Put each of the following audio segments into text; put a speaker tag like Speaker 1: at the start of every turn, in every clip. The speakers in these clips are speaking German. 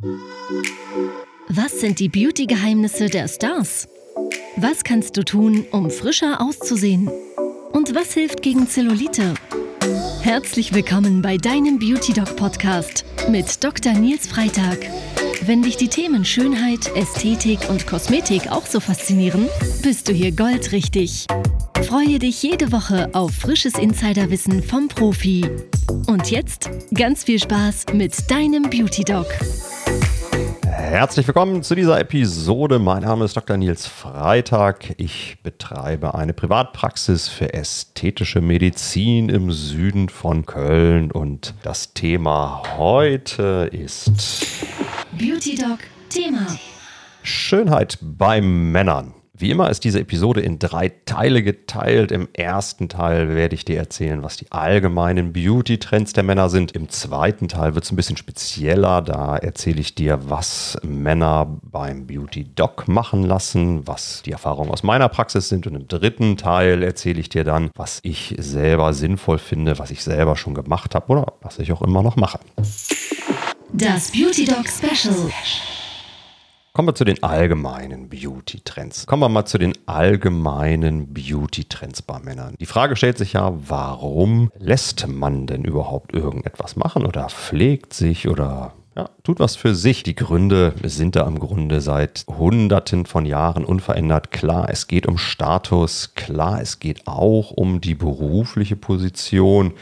Speaker 1: Was sind die Beauty-Geheimnisse der Stars? Was kannst du tun, um frischer auszusehen? Und was hilft gegen Zellulite? Herzlich willkommen bei deinem Beauty Doc Podcast mit Dr. Nils Freitag. Wenn dich die Themen Schönheit, Ästhetik und Kosmetik auch so faszinieren, bist du hier goldrichtig. Freue dich jede Woche auf frisches Insiderwissen vom Profi. Und jetzt ganz viel Spaß mit deinem Beauty Doc.
Speaker 2: Herzlich willkommen zu dieser Episode. Mein Name ist Dr. Nils Freitag. Ich betreibe eine Privatpraxis für ästhetische Medizin im Süden von Köln und das Thema heute ist
Speaker 1: Beauty Doc Thema.
Speaker 2: Schönheit bei Männern. Wie immer ist diese Episode in drei Teile geteilt. Im ersten Teil werde ich dir erzählen, was die allgemeinen Beauty-Trends der Männer sind. Im zweiten Teil wird es ein bisschen spezieller. Da erzähle ich dir, was Männer beim Beauty-Doc machen lassen, was die Erfahrungen aus meiner Praxis sind. Und im dritten Teil erzähle ich dir dann, was ich selber sinnvoll finde, was ich selber schon gemacht habe oder was ich auch immer noch mache.
Speaker 1: Das Beauty Doc Special.
Speaker 2: Kommen wir zu den allgemeinen Beauty-Trends. Kommen wir mal zu den allgemeinen Beauty-Trends bei Männern. Die Frage stellt sich ja, warum lässt man denn überhaupt irgendetwas machen oder pflegt sich oder ja, tut was für sich. Die Gründe sind da im Grunde seit Hunderten von Jahren unverändert. Klar, es geht um Status, klar, es geht auch um die berufliche Position.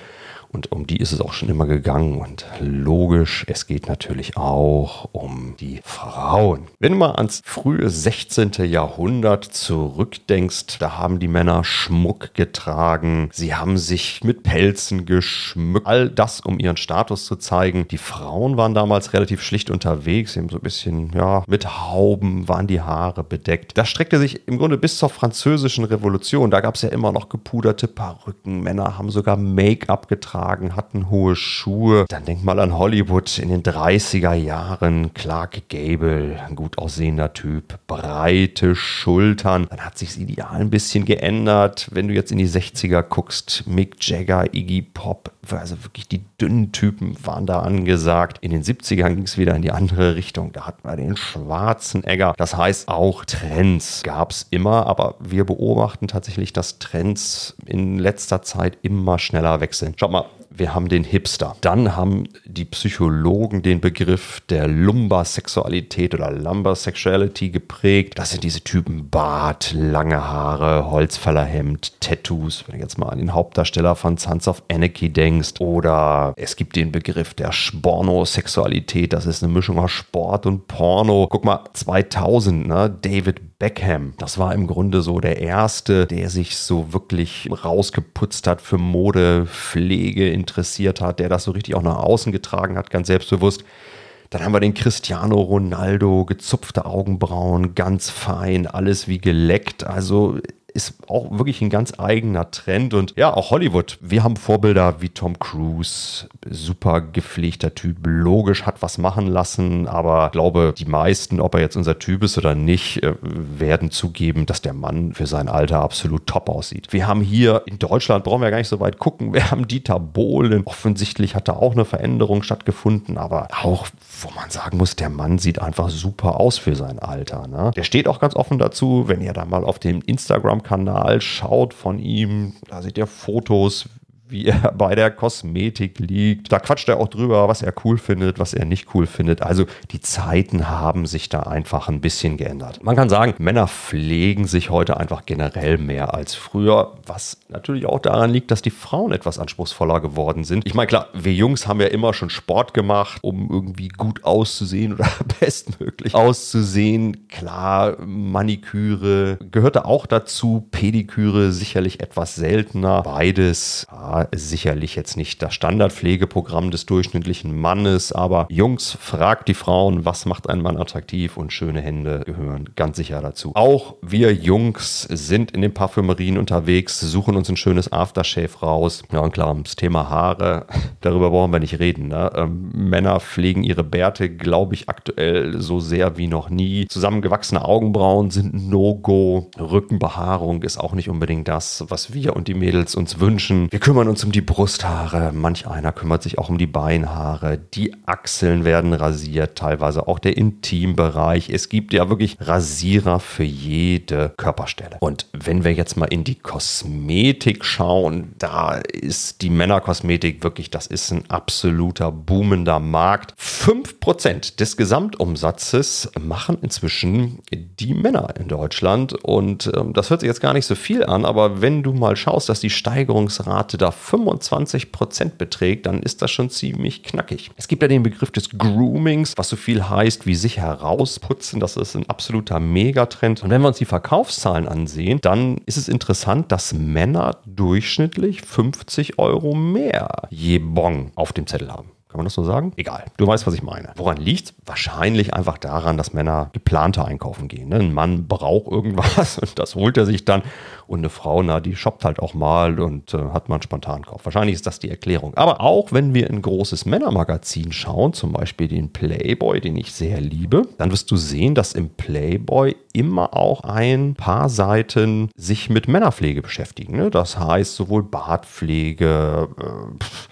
Speaker 2: Und um die ist es auch schon immer gegangen. Und logisch, es geht natürlich auch um die Frauen. Wenn du mal ans frühe 16. Jahrhundert zurückdenkst, da haben die Männer Schmuck getragen. Sie haben sich mit Pelzen geschmückt. All das, um ihren Status zu zeigen. Die Frauen waren damals relativ schlicht unterwegs. Sie haben so ein bisschen, ja, mit Hauben waren die Haare bedeckt. Das streckte sich im Grunde bis zur französischen Revolution. Da gab es ja immer noch gepuderte Perücken. Männer haben sogar Make-up getragen getragen, hatten hohe Schuhe. Dann denk mal an Hollywood in den 30er Jahren. Clark Gable, ein gut aussehender Typ, breite Schultern. Dann hat sich das Ideal ein bisschen geändert. Wenn du jetzt in die 60er guckst, Mick Jagger, Iggy Pop, also wirklich die dünnen Typen waren da angesagt. In den 70ern ging es wieder in die andere Richtung. Da hatten wir den schwarzen Egger. Das heißt, auch Trends gab es immer, aber wir beobachten tatsächlich, dass Trends in letzter Zeit immer schneller wechseln. Schaut mal, wir haben den Hipster. Dann haben die Psychologen den Begriff der Lumbar-Sexualität oder Lumbar-Sexuality geprägt. Das sind diese Typen Bart, lange Haare, Holzfällerhemd, Tattoos. Wenn du jetzt mal an den Hauptdarsteller von Sons of Anarchy denkst. Oder es gibt den Begriff der Sporno-Sexualität. Das ist eine Mischung aus Sport und Porno. Guck mal, 2000, ne? David Beckham. Das war im Grunde so der erste, der sich so wirklich rausgeputzt hat für Mode, Pflege, interessiert hat, der das so richtig auch nach außen getragen hat, ganz selbstbewusst. Dann haben wir den Cristiano Ronaldo, gezupfte Augenbrauen, ganz fein, alles wie geleckt. Also ist auch wirklich ein ganz eigener Trend. Und ja, auch Hollywood. Wir haben Vorbilder wie Tom Cruise, super gepflegter Typ, logisch hat was machen lassen, aber glaube, die meisten, ob er jetzt unser Typ ist oder nicht, äh, werden zugeben, dass der Mann für sein Alter absolut top aussieht. Wir haben hier in Deutschland, brauchen wir gar nicht so weit gucken, wir haben Dieter Bohlen. Offensichtlich hat da auch eine Veränderung stattgefunden, aber auch, wo man sagen muss, der Mann sieht einfach super aus für sein Alter. Ne? Der steht auch ganz offen dazu, wenn ihr da mal auf dem Instagram Kanal schaut von ihm. Da seht ihr Fotos, wie er bei der Kosmetik liegt. Da quatscht er auch drüber, was er cool findet, was er nicht cool findet. Also die Zeiten haben sich da einfach ein bisschen geändert. Man kann sagen, Männer pflegen sich heute einfach generell mehr als früher, was natürlich auch daran liegt, dass die Frauen etwas anspruchsvoller geworden sind. Ich meine, klar, wir Jungs haben ja immer schon Sport gemacht, um irgendwie gut auszusehen oder bestmöglich auszusehen. Klar, Maniküre gehörte auch dazu, Pediküre sicherlich etwas seltener. Beides ja, sicherlich jetzt nicht das Standardpflegeprogramm des durchschnittlichen Mannes, aber Jungs, fragt die Frauen, was macht einen Mann attraktiv und schöne Hände gehören ganz sicher dazu. Auch wir Jungs sind in den Parfümerien unterwegs, suchen uns ein schönes Aftershave raus. Ja, und klar, das Thema Haare, darüber brauchen wir nicht reden. Ne? Ähm, Männer pflegen ihre Bärte, glaube ich, aktuell so sehr wie noch nie. Zusammengewachsene Augenbrauen sind ein No-Go. Rückenbehaarung ist auch nicht unbedingt das, was wir und die Mädels uns wünschen. Wir kümmern kümmern uns um die Brusthaare, manch einer kümmert sich auch um die Beinhaare, die Achseln werden rasiert, teilweise auch der Intimbereich. Es gibt ja wirklich Rasierer für jede Körperstelle. Und wenn wir jetzt mal in die Kosmetik schauen, da ist die Männerkosmetik wirklich, das ist ein absoluter boomender Markt. 5% des Gesamtumsatzes machen inzwischen die Männer in Deutschland. Und ähm, das hört sich jetzt gar nicht so viel an, aber wenn du mal schaust, dass die Steigerungsrate da 25% beträgt, dann ist das schon ziemlich knackig. Es gibt ja den Begriff des Groomings, was so viel heißt wie sich herausputzen. Das ist ein absoluter Megatrend. Und wenn wir uns die Verkaufszahlen ansehen, dann ist es interessant, dass Männer durchschnittlich 50 Euro mehr je Bon auf dem Zettel haben. Kann man das so sagen? Egal. Du weißt, was ich meine. Woran liegt Wahrscheinlich einfach daran, dass Männer geplanter einkaufen gehen. Ne? Ein Mann braucht irgendwas und das holt er sich dann. Und eine Frau, na, die shoppt halt auch mal und äh, hat mal einen Spontankauf. Wahrscheinlich ist das die Erklärung. Aber auch wenn wir in ein großes Männermagazin schauen, zum Beispiel den Playboy, den ich sehr liebe, dann wirst du sehen, dass im Playboy immer auch ein paar Seiten sich mit Männerpflege beschäftigen. Ne? Das heißt sowohl Bartpflege, äh, pff,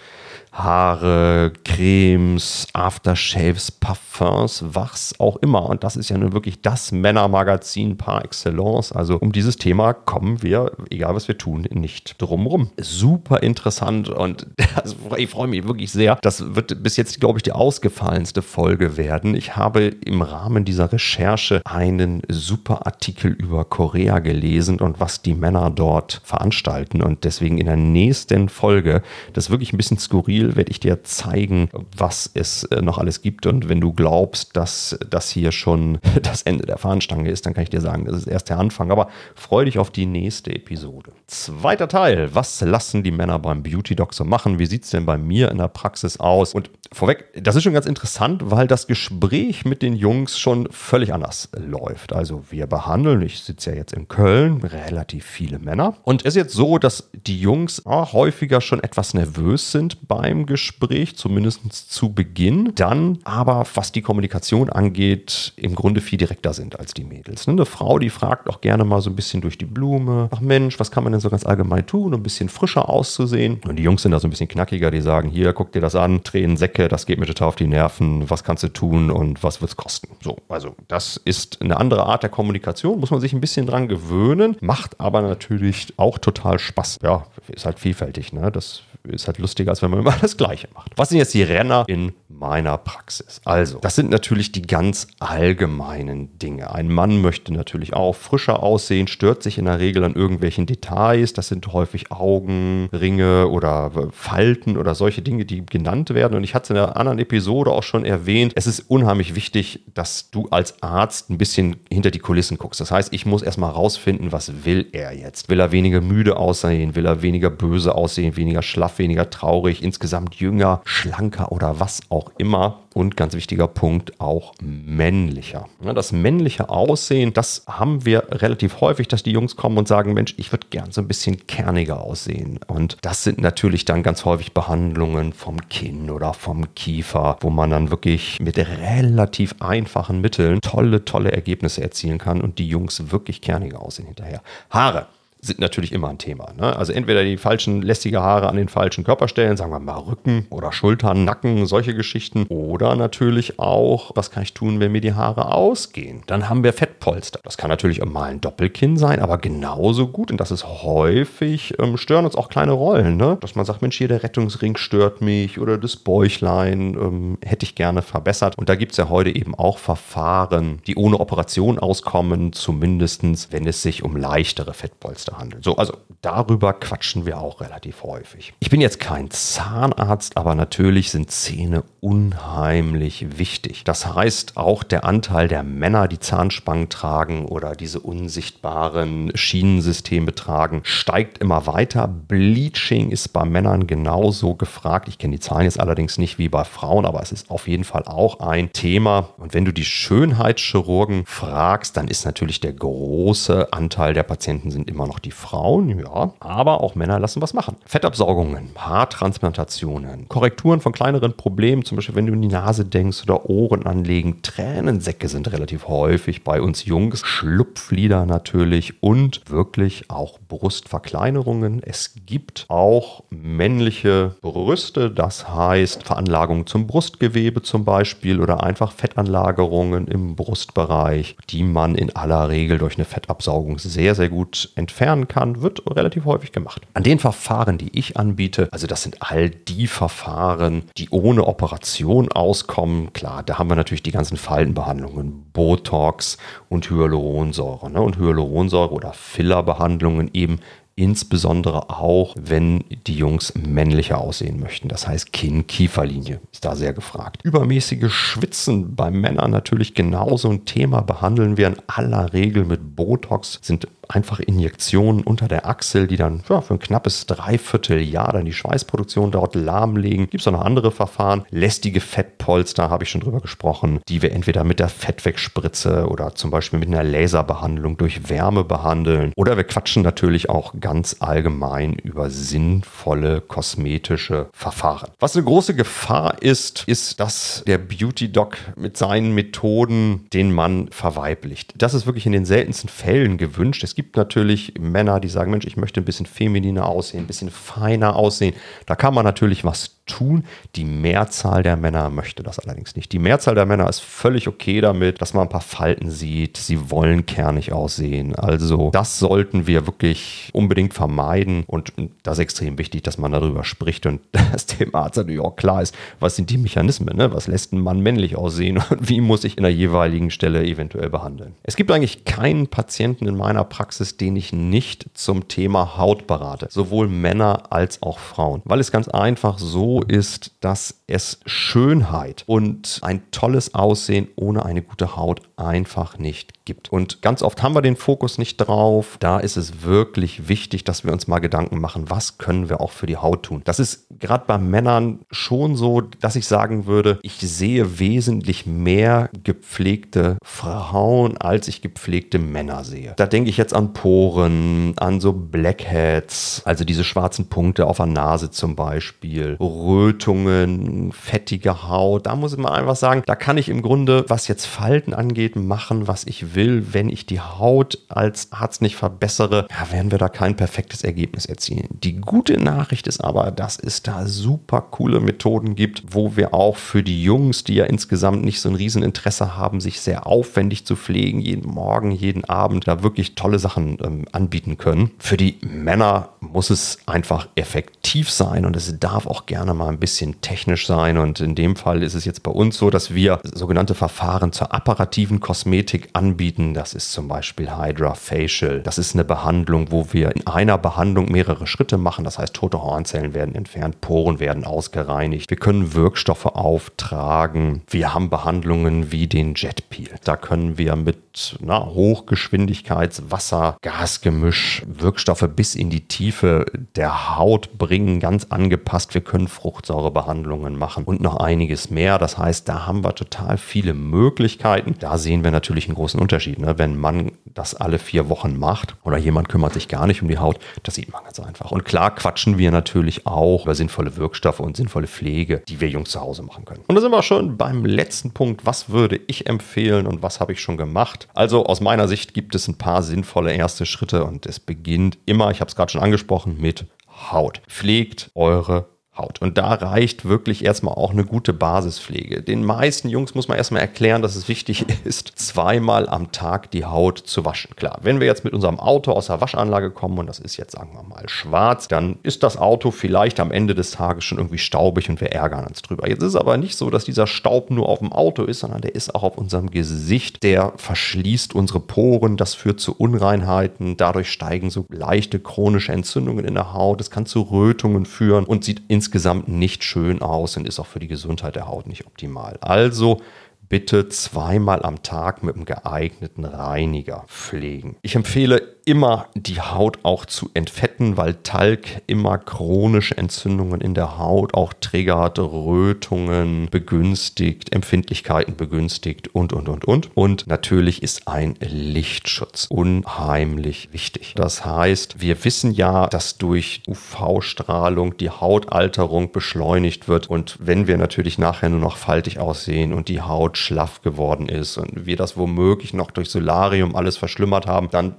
Speaker 2: Haare, Cremes, Aftershaves, Parfums, was auch immer. Und das ist ja nun wirklich das Männermagazin par excellence. Also um dieses Thema kommen wir, egal was wir tun, nicht drumrum. Super interessant und ich freue mich wirklich sehr. Das wird bis jetzt, glaube ich, die ausgefallenste Folge werden. Ich habe im Rahmen dieser Recherche einen super Artikel über Korea gelesen und was die Männer dort veranstalten. Und deswegen in der nächsten Folge, das ist wirklich ein bisschen skurril, Spiel werde ich dir zeigen, was es äh, noch alles gibt. Und wenn du glaubst, dass das hier schon das Ende der Fahnenstange ist, dann kann ich dir sagen, das ist erst der Anfang. Aber freu dich auf die nächste Episode. Zweiter Teil. Was lassen die Männer beim Beauty Doc so machen? Wie sieht es denn bei mir in der Praxis aus? Und vorweg, das ist schon ganz interessant, weil das Gespräch mit den Jungs schon völlig anders läuft. Also wir behandeln, ich sitze ja jetzt in Köln, relativ viele Männer. Und es ist jetzt so, dass die Jungs ja, häufiger schon etwas nervös sind beim Gespräch, zumindest zu Beginn. Dann aber, was die Kommunikation angeht, im Grunde viel direkter sind als die Mädels. Ne, eine Frau, die fragt auch gerne mal so ein bisschen durch die Blume. Ach Mensch, was kann man denn so ganz allgemein tun, um ein bisschen frischer auszusehen? Und die Jungs sind da so ein bisschen knackiger, die sagen, hier, guck dir das an, Tränen, Säcke, das geht mir total auf die Nerven, was kannst du tun und was wird es kosten? So, also das ist eine andere Art der Kommunikation, muss man sich ein bisschen dran gewöhnen, macht aber natürlich auch total Spaß. Ja, ist halt vielfältig, ne? Das ist halt lustiger, als wenn man immer das Gleiche macht. Was sind jetzt die Renner in meiner Praxis? Also, das sind natürlich die ganz allgemeinen Dinge. Ein Mann möchte natürlich auch frischer aussehen, stört sich in der Regel an irgendwelchen Details. Das sind häufig Augenringe oder Falten oder solche Dinge, die genannt werden. Und ich hatte in einer anderen Episode auch schon erwähnt, es ist unheimlich wichtig, dass du als Arzt ein bisschen hinter die Kulissen guckst. Das heißt, ich muss erstmal rausfinden, was will er jetzt? Will er weniger müde aussehen? Will er weniger böse aussehen? Weniger schlaff, weniger traurig? Insgesamt jünger, schlanker oder was auch immer? und ganz wichtiger Punkt auch männlicher. Das männliche Aussehen, das haben wir relativ häufig, dass die Jungs kommen und sagen, Mensch, ich würde gern so ein bisschen kerniger aussehen. Und das sind natürlich dann ganz häufig Behandlungen vom Kinn oder vom Kiefer, wo man dann wirklich mit relativ einfachen Mitteln tolle, tolle Ergebnisse erzielen kann und die Jungs wirklich kerniger aussehen hinterher. Haare sind natürlich immer ein Thema. Ne? Also entweder die falschen lästige Haare an den falschen Körperstellen, sagen wir mal Rücken oder Schultern, Nacken, solche Geschichten. Oder natürlich auch, was kann ich tun, wenn mir die Haare ausgehen? Dann haben wir Fettpolster. Das kann natürlich mal ein Doppelkinn sein, aber genauso gut. Und das ist häufig, ähm, stören uns auch kleine Rollen. Ne? Dass man sagt, Mensch, hier der Rettungsring stört mich oder das Bäuchlein ähm, hätte ich gerne verbessert. Und da gibt es ja heute eben auch Verfahren, die ohne Operation auskommen, zumindest wenn es sich um leichtere Fettpolster behandeln. So, also darüber quatschen wir auch relativ häufig. Ich bin jetzt kein Zahnarzt, aber natürlich sind Zähne unheimlich wichtig. Das heißt, auch der Anteil der Männer, die Zahnspangen tragen oder diese unsichtbaren Schienensysteme tragen, steigt immer weiter. Bleaching ist bei Männern genauso gefragt. Ich kenne die Zahlen jetzt allerdings nicht wie bei Frauen, aber es ist auf jeden Fall auch ein Thema. Und wenn du die Schönheitschirurgen fragst, dann ist natürlich der große Anteil der Patienten sind immer noch auch die Frauen, ja, aber auch Männer lassen was machen. Fettabsaugungen, Haartransplantationen, Korrekturen von kleineren Problemen, zum Beispiel wenn du in die Nase denkst oder Ohren anlegen, Tränensäcke sind relativ häufig bei uns Jungs, Schlupflider natürlich und wirklich auch Brustverkleinerungen. Es gibt auch männliche Brüste, das heißt Veranlagungen zum Brustgewebe zum Beispiel oder einfach Fettanlagerungen im Brustbereich, die man in aller Regel durch eine Fettabsaugung sehr, sehr gut entfernen kann, wird relativ häufig gemacht. An den Verfahren, die ich anbiete, also das sind all die Verfahren, die ohne Operation auskommen. Klar, da haben wir natürlich die ganzen Faltenbehandlungen, Botox und Hyaluronsäure. Ne? Und Hyaluronsäure oder Fillerbehandlungen eben Insbesondere auch, wenn die Jungs männlicher aussehen möchten. Das heißt, Kinn-Kieferlinie ist da sehr gefragt. Übermäßige Schwitzen bei Männern natürlich genauso ein Thema. Behandeln wir in aller Regel mit Botox, sind einfach Injektionen unter der Achsel, die dann ja, für ein knappes Dreivierteljahr dann die Schweißproduktion dort lahmlegen. Gibt es auch noch andere Verfahren. Lästige Fettpolster habe ich schon drüber gesprochen, die wir entweder mit der Fettwegspritze oder zum Beispiel mit einer Laserbehandlung durch Wärme behandeln. Oder wir quatschen natürlich auch ganz allgemein über sinnvolle kosmetische Verfahren. Was eine große Gefahr ist, ist, dass der Beauty Doc mit seinen Methoden den Mann verweiblicht. Das ist wirklich in den seltensten Fällen gewünscht. Es gibt natürlich Männer, die sagen, Mensch, ich möchte ein bisschen femininer aussehen, ein bisschen feiner aussehen. Da kann man natürlich was tun. Die Mehrzahl der Männer möchte das allerdings nicht. Die Mehrzahl der Männer ist völlig okay damit, dass man ein paar Falten sieht. Sie wollen kernig aussehen. Also das sollten wir wirklich unbedingt vermeiden. Und das ist extrem wichtig, dass man darüber spricht und dass dem Arzt natürlich auch klar ist, was sind die Mechanismen, ne? was lässt ein Mann männlich aussehen und wie muss ich in der jeweiligen Stelle eventuell behandeln. Es gibt eigentlich keinen Patienten in meiner Praxis, den ich nicht zum Thema Haut berate. Sowohl Männer als auch Frauen. Weil es ganz einfach so ist, dass es Schönheit und ein tolles Aussehen ohne eine gute Haut einfach nicht gibt. Und ganz oft haben wir den Fokus nicht drauf. Da ist es wirklich wichtig, dass wir uns mal Gedanken machen, was können wir auch für die Haut tun. Das ist gerade bei Männern schon so, dass ich sagen würde, ich sehe wesentlich mehr gepflegte Frauen, als ich gepflegte Männer sehe. Da denke ich jetzt an Poren, an so Blackheads, also diese schwarzen Punkte auf der Nase zum Beispiel, Rötungen, fettige Haut. Da muss man einfach sagen, da kann ich im Grunde, was jetzt Falten angeht, machen, was ich will. Wenn ich die Haut als Arzt nicht verbessere, ja, werden wir da kein perfektes Ergebnis erzielen. Die gute Nachricht ist aber, dass es da super coole Methoden gibt, wo wir auch für die Jungs, die ja insgesamt nicht so ein Rieseninteresse haben, sich sehr aufwendig zu pflegen, jeden Morgen, jeden Abend, da wirklich tolle Sachen ähm, anbieten können. Für die Männer muss es einfach effektiv sein und es darf auch gerne mal ein bisschen technisch sein. Und in dem Fall ist es jetzt bei uns so, dass wir sogenannte Verfahren zur apparativen Kosmetik anbieten. Das ist zum Beispiel Hydra Facial. Das ist eine Behandlung, wo wir in einer Behandlung mehrere Schritte machen. Das heißt, tote Hornzellen werden entfernt, Poren werden ausgereinigt. Wir können Wirkstoffe auftragen. Wir haben Behandlungen wie den Jet Peel. Da können wir mit na, Hochgeschwindigkeits-Wasser-Gasgemisch Wirkstoffe bis in die Tiefe der Haut bringen, ganz angepasst. Wir können Fruchtsäurebehandlungen machen und noch einiges mehr. Das heißt, da haben wir total viele Möglichkeiten. Da sehen wir natürlich einen großen Unterschied. Ne? Wenn man das alle vier Wochen macht oder jemand kümmert sich gar nicht um die Haut, das sieht man ganz einfach. Und klar quatschen wir natürlich auch über sinnvolle Wirkstoffe und sinnvolle Pflege, die wir Jungs zu Hause machen können. Und da sind wir schon beim letzten Punkt. Was würde ich empfehlen und was habe ich schon gemacht? Also aus meiner Sicht gibt es ein paar sinnvolle erste Schritte und es beginnt immer, ich habe es gerade schon angesprochen, mit Haut. Pflegt eure Haut. Und da reicht wirklich erstmal auch eine gute Basispflege. Den meisten Jungs muss man erstmal erklären, dass es wichtig ist, zweimal am Tag die Haut zu waschen. Klar, wenn wir jetzt mit unserem Auto aus der Waschanlage kommen und das ist jetzt, sagen wir mal, schwarz, dann ist das Auto vielleicht am Ende des Tages schon irgendwie staubig und wir ärgern uns drüber. Jetzt ist es aber nicht so, dass dieser Staub nur auf dem Auto ist, sondern der ist auch auf unserem Gesicht. Der verschließt unsere Poren, das führt zu Unreinheiten. Dadurch steigen so leichte chronische Entzündungen in der Haut. Es kann zu Rötungen führen und sieht insgesamt insgesamt nicht schön aus und ist auch für die Gesundheit der Haut nicht optimal. Also bitte zweimal am Tag mit einem geeigneten Reiniger pflegen. Ich empfehle immer die Haut auch zu entfetten, weil Talg immer chronische Entzündungen in der Haut auch triggert, Rötungen begünstigt, Empfindlichkeiten begünstigt und, und, und, und. Und natürlich ist ein Lichtschutz unheimlich wichtig. Das heißt, wir wissen ja, dass durch UV-Strahlung die Hautalterung beschleunigt wird und wenn wir natürlich nachher nur noch faltig aussehen und die Haut schlaff geworden ist und wir das womöglich noch durch Solarium alles verschlimmert haben, dann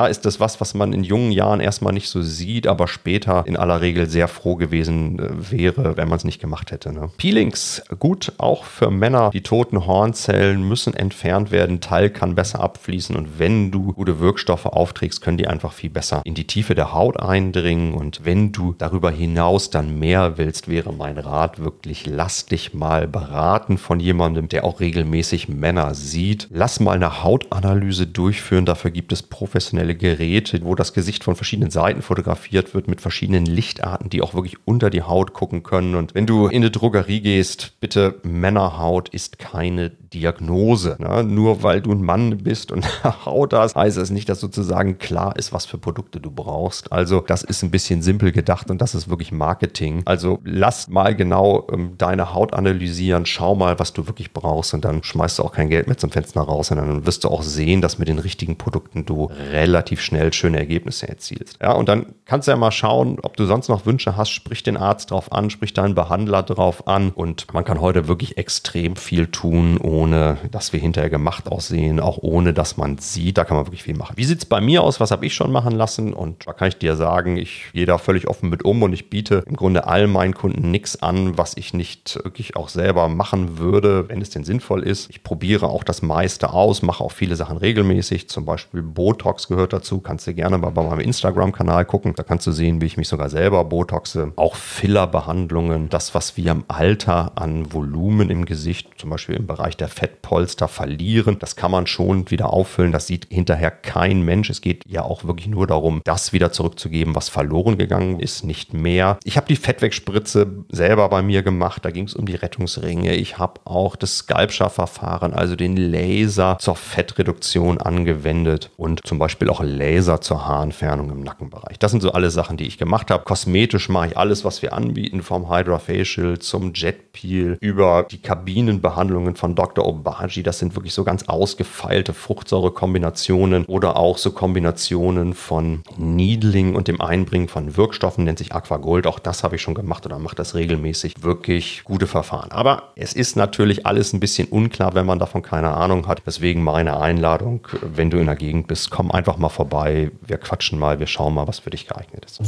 Speaker 2: ist das was, was man in jungen Jahren erstmal nicht so sieht, aber später in aller Regel sehr froh gewesen äh, wäre, wenn man es nicht gemacht hätte. Ne? Peelings, gut, auch für Männer. Die toten Hornzellen müssen entfernt werden, Teil kann besser abfließen und wenn du gute Wirkstoffe aufträgst, können die einfach viel besser in die Tiefe der Haut eindringen und wenn du darüber hinaus dann mehr willst, wäre mein Rat wirklich, lass dich mal beraten von jemandem, der auch regelmäßig Männer sieht. Lass mal eine Hautanalyse durchführen, dafür gibt es professionelle Geräte, wo das Gesicht von verschiedenen Seiten fotografiert wird mit verschiedenen Lichtarten, die auch wirklich unter die Haut gucken können. Und wenn du in eine Drogerie gehst, bitte Männerhaut ist keine Diagnose. Ne? Nur weil du ein Mann bist und Haut hast, heißt es nicht, dass sozusagen klar ist, was für Produkte du brauchst. Also das ist ein bisschen simpel gedacht und das ist wirklich Marketing. Also lass mal genau ähm, deine Haut analysieren, schau mal, was du wirklich brauchst und dann schmeißt du auch kein Geld mehr zum Fenster raus, sondern dann wirst du auch sehen, dass mit den richtigen Produkten du relativ schnell schöne Ergebnisse erzielst. Ja, und dann kannst du ja mal schauen, ob du sonst noch Wünsche hast, sprich den Arzt drauf an, sprich deinen Behandler drauf an und man kann heute wirklich extrem viel tun, ohne dass wir hinterher gemacht aussehen, auch ohne dass man sieht, da kann man wirklich viel machen. Wie sieht es bei mir aus? Was habe ich schon machen lassen? Und da kann ich dir sagen, ich gehe da völlig offen mit um und ich biete im Grunde all meinen Kunden nichts an, was ich nicht wirklich auch selber machen würde, wenn es denn sinnvoll ist. Ich probiere auch das meiste aus, mache auch viele Sachen regelmäßig, zum Beispiel Botox gehört dazu. Kannst du gerne mal bei meinem Instagram-Kanal gucken. Da kannst du sehen, wie ich mich sogar selber botoxe. Auch Fillerbehandlungen. Das, was wir im Alter an Volumen im Gesicht, zum Beispiel im Bereich der Fettpolster verlieren, das kann man schon wieder auffüllen. Das sieht hinterher kein Mensch. Es geht ja auch wirklich nur darum, das wieder zurückzugeben, was verloren gegangen ist, nicht mehr. Ich habe die Fettwegspritze selber bei mir gemacht. Da ging es um die Rettungsringe. Ich habe auch das Sculpture-Verfahren, also den Laser zur Fettreduktion angewendet und zum Beispiel auch Laser zur Haarentfernung im Nackenbereich. Das sind so alle Sachen, die ich gemacht habe. Kosmetisch mache ich alles, was wir anbieten, vom Hydra Facial zum Jet Peel über die Kabinenbehandlungen von Dr. Obagi. Das sind wirklich so ganz ausgefeilte Fruchtsäurekombinationen oder auch so Kombinationen von Needling und dem Einbringen von Wirkstoffen, nennt sich Aquagold. Auch das habe ich schon gemacht oder mache das regelmäßig. Wirklich gute Verfahren. Aber es ist natürlich alles ein bisschen unklar, wenn man davon keine Ahnung hat. Deswegen meine Einladung, wenn du in der Gegend bist, komm einfach mal vorbei. Wir quatschen mal, wir schauen mal, was für dich geeignet ist.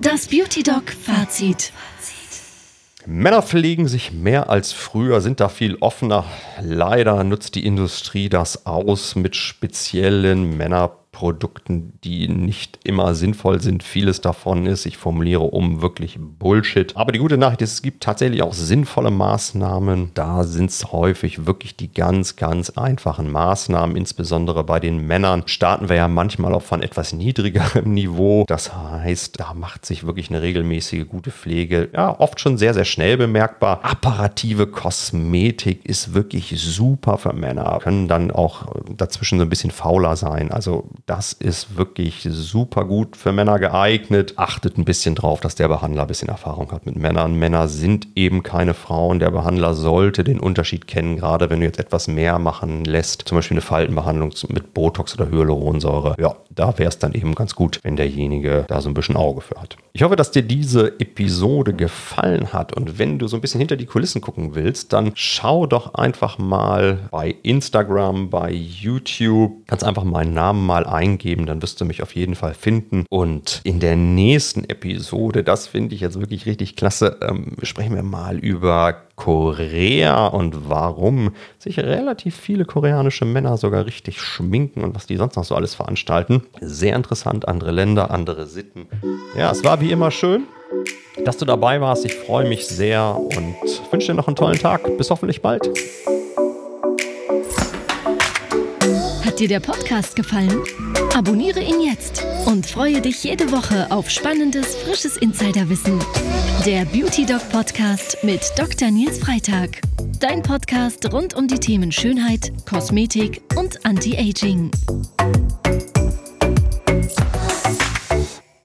Speaker 1: Das Beauty Dog Fazit.
Speaker 2: Männer pflegen sich mehr als früher, sind da viel offener. Leider nutzt die Industrie das aus mit speziellen Männer Produkten, die nicht immer sinnvoll sind. Vieles davon ist, ich formuliere um, wirklich Bullshit. Aber die gute Nachricht ist, es gibt tatsächlich auch sinnvolle Maßnahmen. Da sind es häufig wirklich die ganz, ganz einfachen Maßnahmen. Insbesondere bei den Männern starten wir ja manchmal auch von etwas niedrigerem Niveau. Das heißt, da macht sich wirklich eine regelmäßige gute Pflege ja oft schon sehr, sehr schnell bemerkbar. Apparative Kosmetik ist wirklich super für Männer. Können dann auch dazwischen so ein bisschen fauler sein. Also das ist wirklich super gut für Männer geeignet. Achtet ein bisschen drauf, dass der Behandler ein bisschen Erfahrung hat mit Männern. Männer sind eben keine Frauen. Der Behandler sollte den Unterschied kennen, gerade wenn du jetzt etwas mehr machen lässt. Zum Beispiel eine Faltenbehandlung mit Botox oder Hyaluronsäure. Ja, da wäre es dann eben ganz gut, wenn derjenige da so ein bisschen Auge für hat. Ich hoffe, dass dir diese Episode gefallen hat und wenn du so ein bisschen hinter die Kulissen gucken willst, dann schau doch einfach mal bei Instagram, bei YouTube, ganz einfach meinen Namen mal eingeben, dann wirst du mich auf jeden Fall finden. Und in der nächsten Episode, das finde ich jetzt wirklich richtig klasse, ähm, sprechen wir mal über Korea und warum sich relativ viele koreanische Männer sogar richtig schminken und was die sonst noch so alles veranstalten. Sehr interessant, andere Länder, andere Sitten. Ja, es war wie immer schön, dass du dabei warst. Ich freue mich sehr und wünsche dir noch einen tollen Tag. Bis hoffentlich bald.
Speaker 1: Hat dir der Podcast gefallen? Abonniere ihn jetzt und freue dich jede Woche auf spannendes, frisches Insiderwissen. Der Beauty Dog Podcast mit Dr. Nils Freitag. Dein Podcast rund um die Themen Schönheit, Kosmetik und Anti-Aging.